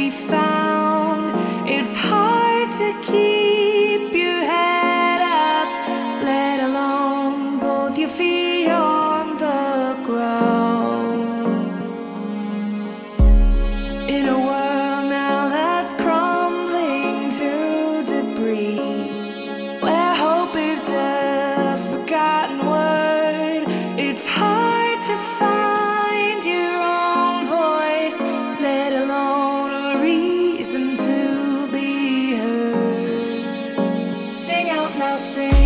be found. It's hard. say